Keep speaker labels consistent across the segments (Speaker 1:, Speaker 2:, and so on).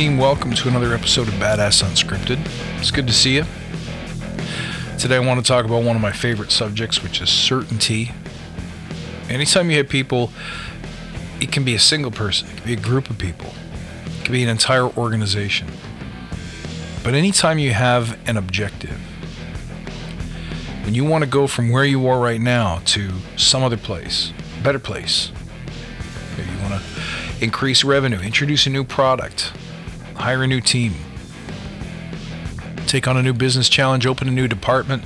Speaker 1: team. Welcome to another episode of Badass Unscripted. It's good to see you. Today, I want to talk about one of my favorite subjects, which is certainty. Anytime you hit people, it can be a single person, it can be a group of people, it can be an entire organization. But anytime you have an objective, when you want to go from where you are right now to some other place, better place, you want to increase revenue, introduce a new product, hire a new team, take on a new business challenge, open a new department,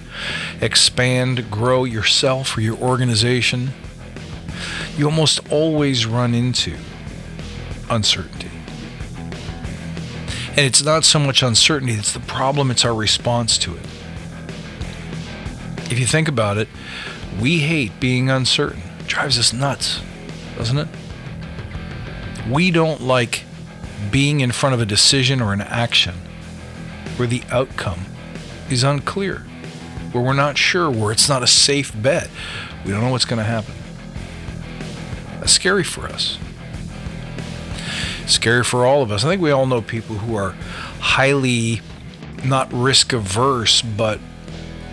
Speaker 1: expand, grow yourself or your organization, you almost always run into uncertainty. And it's not so much uncertainty, it's the problem, it's our response to it. If you think about it, we hate being uncertain. It drives us nuts, doesn't it? We don't like being in front of a decision or an action where the outcome is unclear, where we're not sure, where it's not a safe bet. We don't know what's going to happen. That's scary for us. Scary for all of us. I think we all know people who are highly not risk averse, but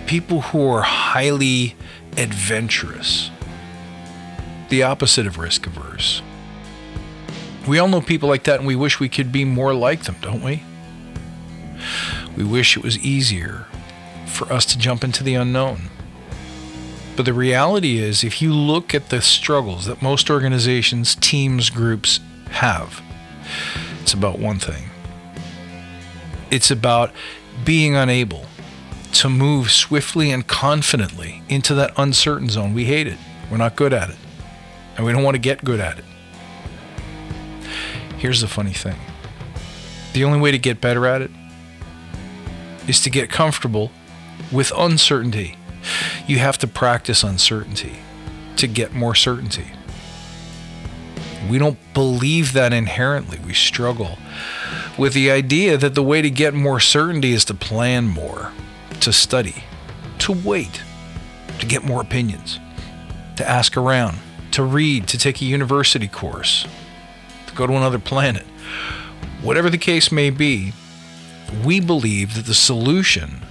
Speaker 1: people who are highly adventurous. The opposite of risk averse. We all know people like that, and we wish we could be more like them, don't we? We wish it was easier for us to jump into the unknown. But the reality is, if you look at the struggles that most organizations, teams, groups have, it's about one thing it's about being unable to move swiftly and confidently into that uncertain zone. We hate it. We're not good at it. And we don't want to get good at it. Here's the funny thing the only way to get better at it is to get comfortable with uncertainty. You have to practice uncertainty to get more certainty. We don't believe that inherently. We struggle with the idea that the way to get more certainty is to plan more, to study, to wait, to get more opinions, to ask around, to read, to take a university course, to go to another planet. Whatever the case may be, we believe that the solution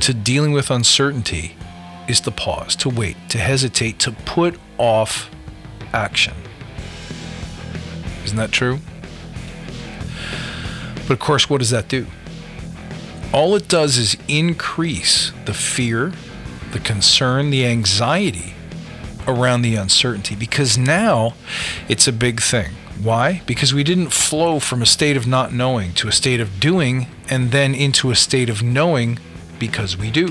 Speaker 1: to dealing with uncertainty is to pause, to wait, to hesitate, to put off action. Isn't that true? But of course, what does that do? All it does is increase the fear, the concern, the anxiety around the uncertainty because now it's a big thing. Why? Because we didn't flow from a state of not knowing to a state of doing and then into a state of knowing because we do.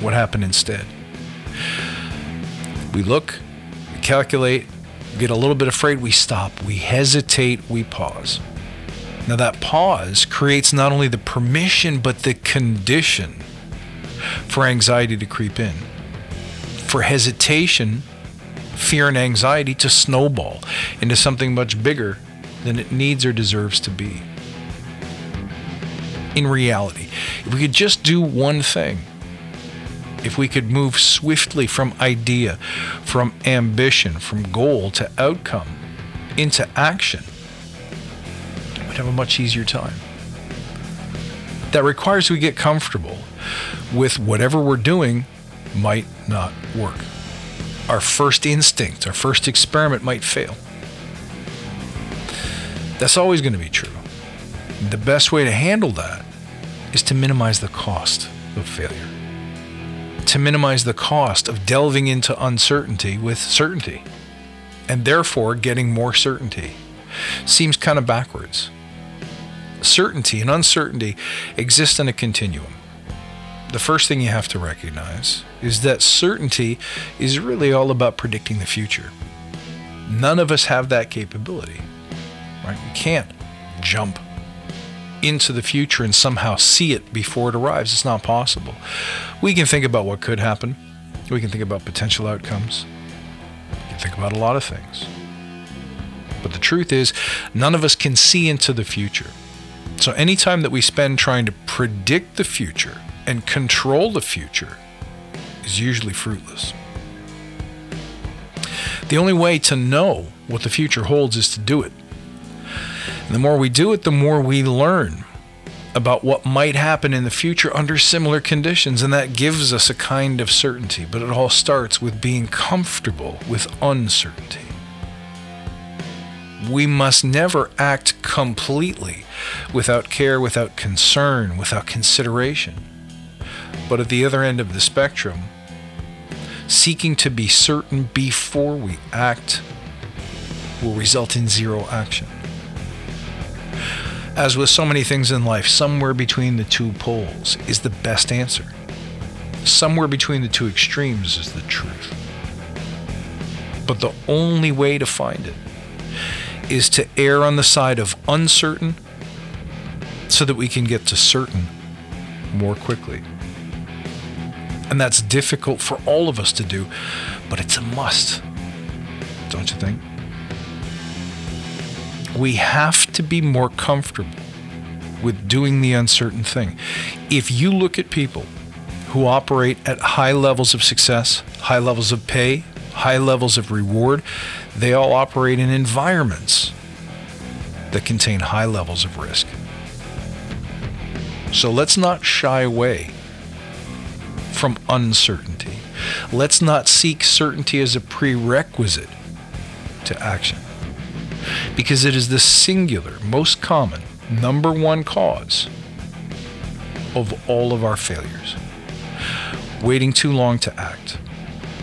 Speaker 1: What happened instead? We look, we calculate, we get a little bit afraid, we stop, we hesitate, we pause. Now, that pause creates not only the permission, but the condition for anxiety to creep in, for hesitation, fear, and anxiety to snowball into something much bigger than it needs or deserves to be. In reality, if we could just do one thing, if we could move swiftly from idea, from ambition, from goal to outcome into action, we'd have a much easier time. That requires we get comfortable with whatever we're doing might not work. Our first instinct, our first experiment might fail. That's always going to be true. The best way to handle that is to minimize the cost of failure, to minimize the cost of delving into uncertainty with certainty, and therefore getting more certainty. Seems kind of backwards certainty and uncertainty exist in a continuum. The first thing you have to recognize is that certainty is really all about predicting the future. None of us have that capability. Right? We can't jump into the future and somehow see it before it arrives. It's not possible. We can think about what could happen. We can think about potential outcomes. We can think about a lot of things. But the truth is, none of us can see into the future. So, anytime that we spend trying to predict the future and control the future is usually fruitless. The only way to know what the future holds is to do it. And the more we do it, the more we learn about what might happen in the future under similar conditions, and that gives us a kind of certainty. But it all starts with being comfortable with uncertainty. We must never act completely without care, without concern, without consideration. But at the other end of the spectrum, seeking to be certain before we act will result in zero action. As with so many things in life, somewhere between the two poles is the best answer. Somewhere between the two extremes is the truth. But the only way to find it is to err on the side of uncertain so that we can get to certain more quickly. And that's difficult for all of us to do, but it's a must, don't you think? We have to be more comfortable with doing the uncertain thing. If you look at people who operate at high levels of success, high levels of pay, high levels of reward, they all operate in environments that contain high levels of risk. So let's not shy away from uncertainty. Let's not seek certainty as a prerequisite to action. Because it is the singular, most common, number one cause of all of our failures. Waiting too long to act,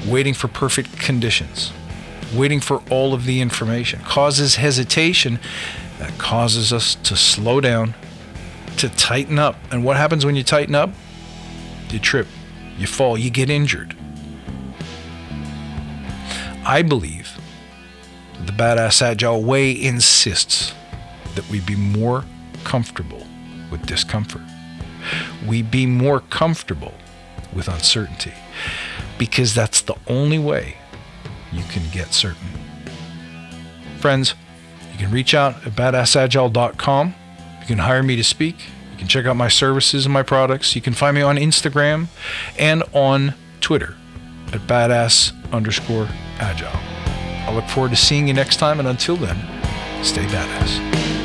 Speaker 1: waiting for perfect conditions, waiting for all of the information causes hesitation that causes us to slow down, to tighten up. And what happens when you tighten up? You trip, you fall, you get injured. I believe the Badass Agile Way insists that we be more comfortable with discomfort. We be more comfortable with uncertainty because that's the only way you can get certain. Friends, you can reach out at badassagile.com. You can hire me to speak. You can check out my services and my products. You can find me on Instagram and on Twitter at badass underscore agile. I look forward to seeing you next time, and until then, stay badass.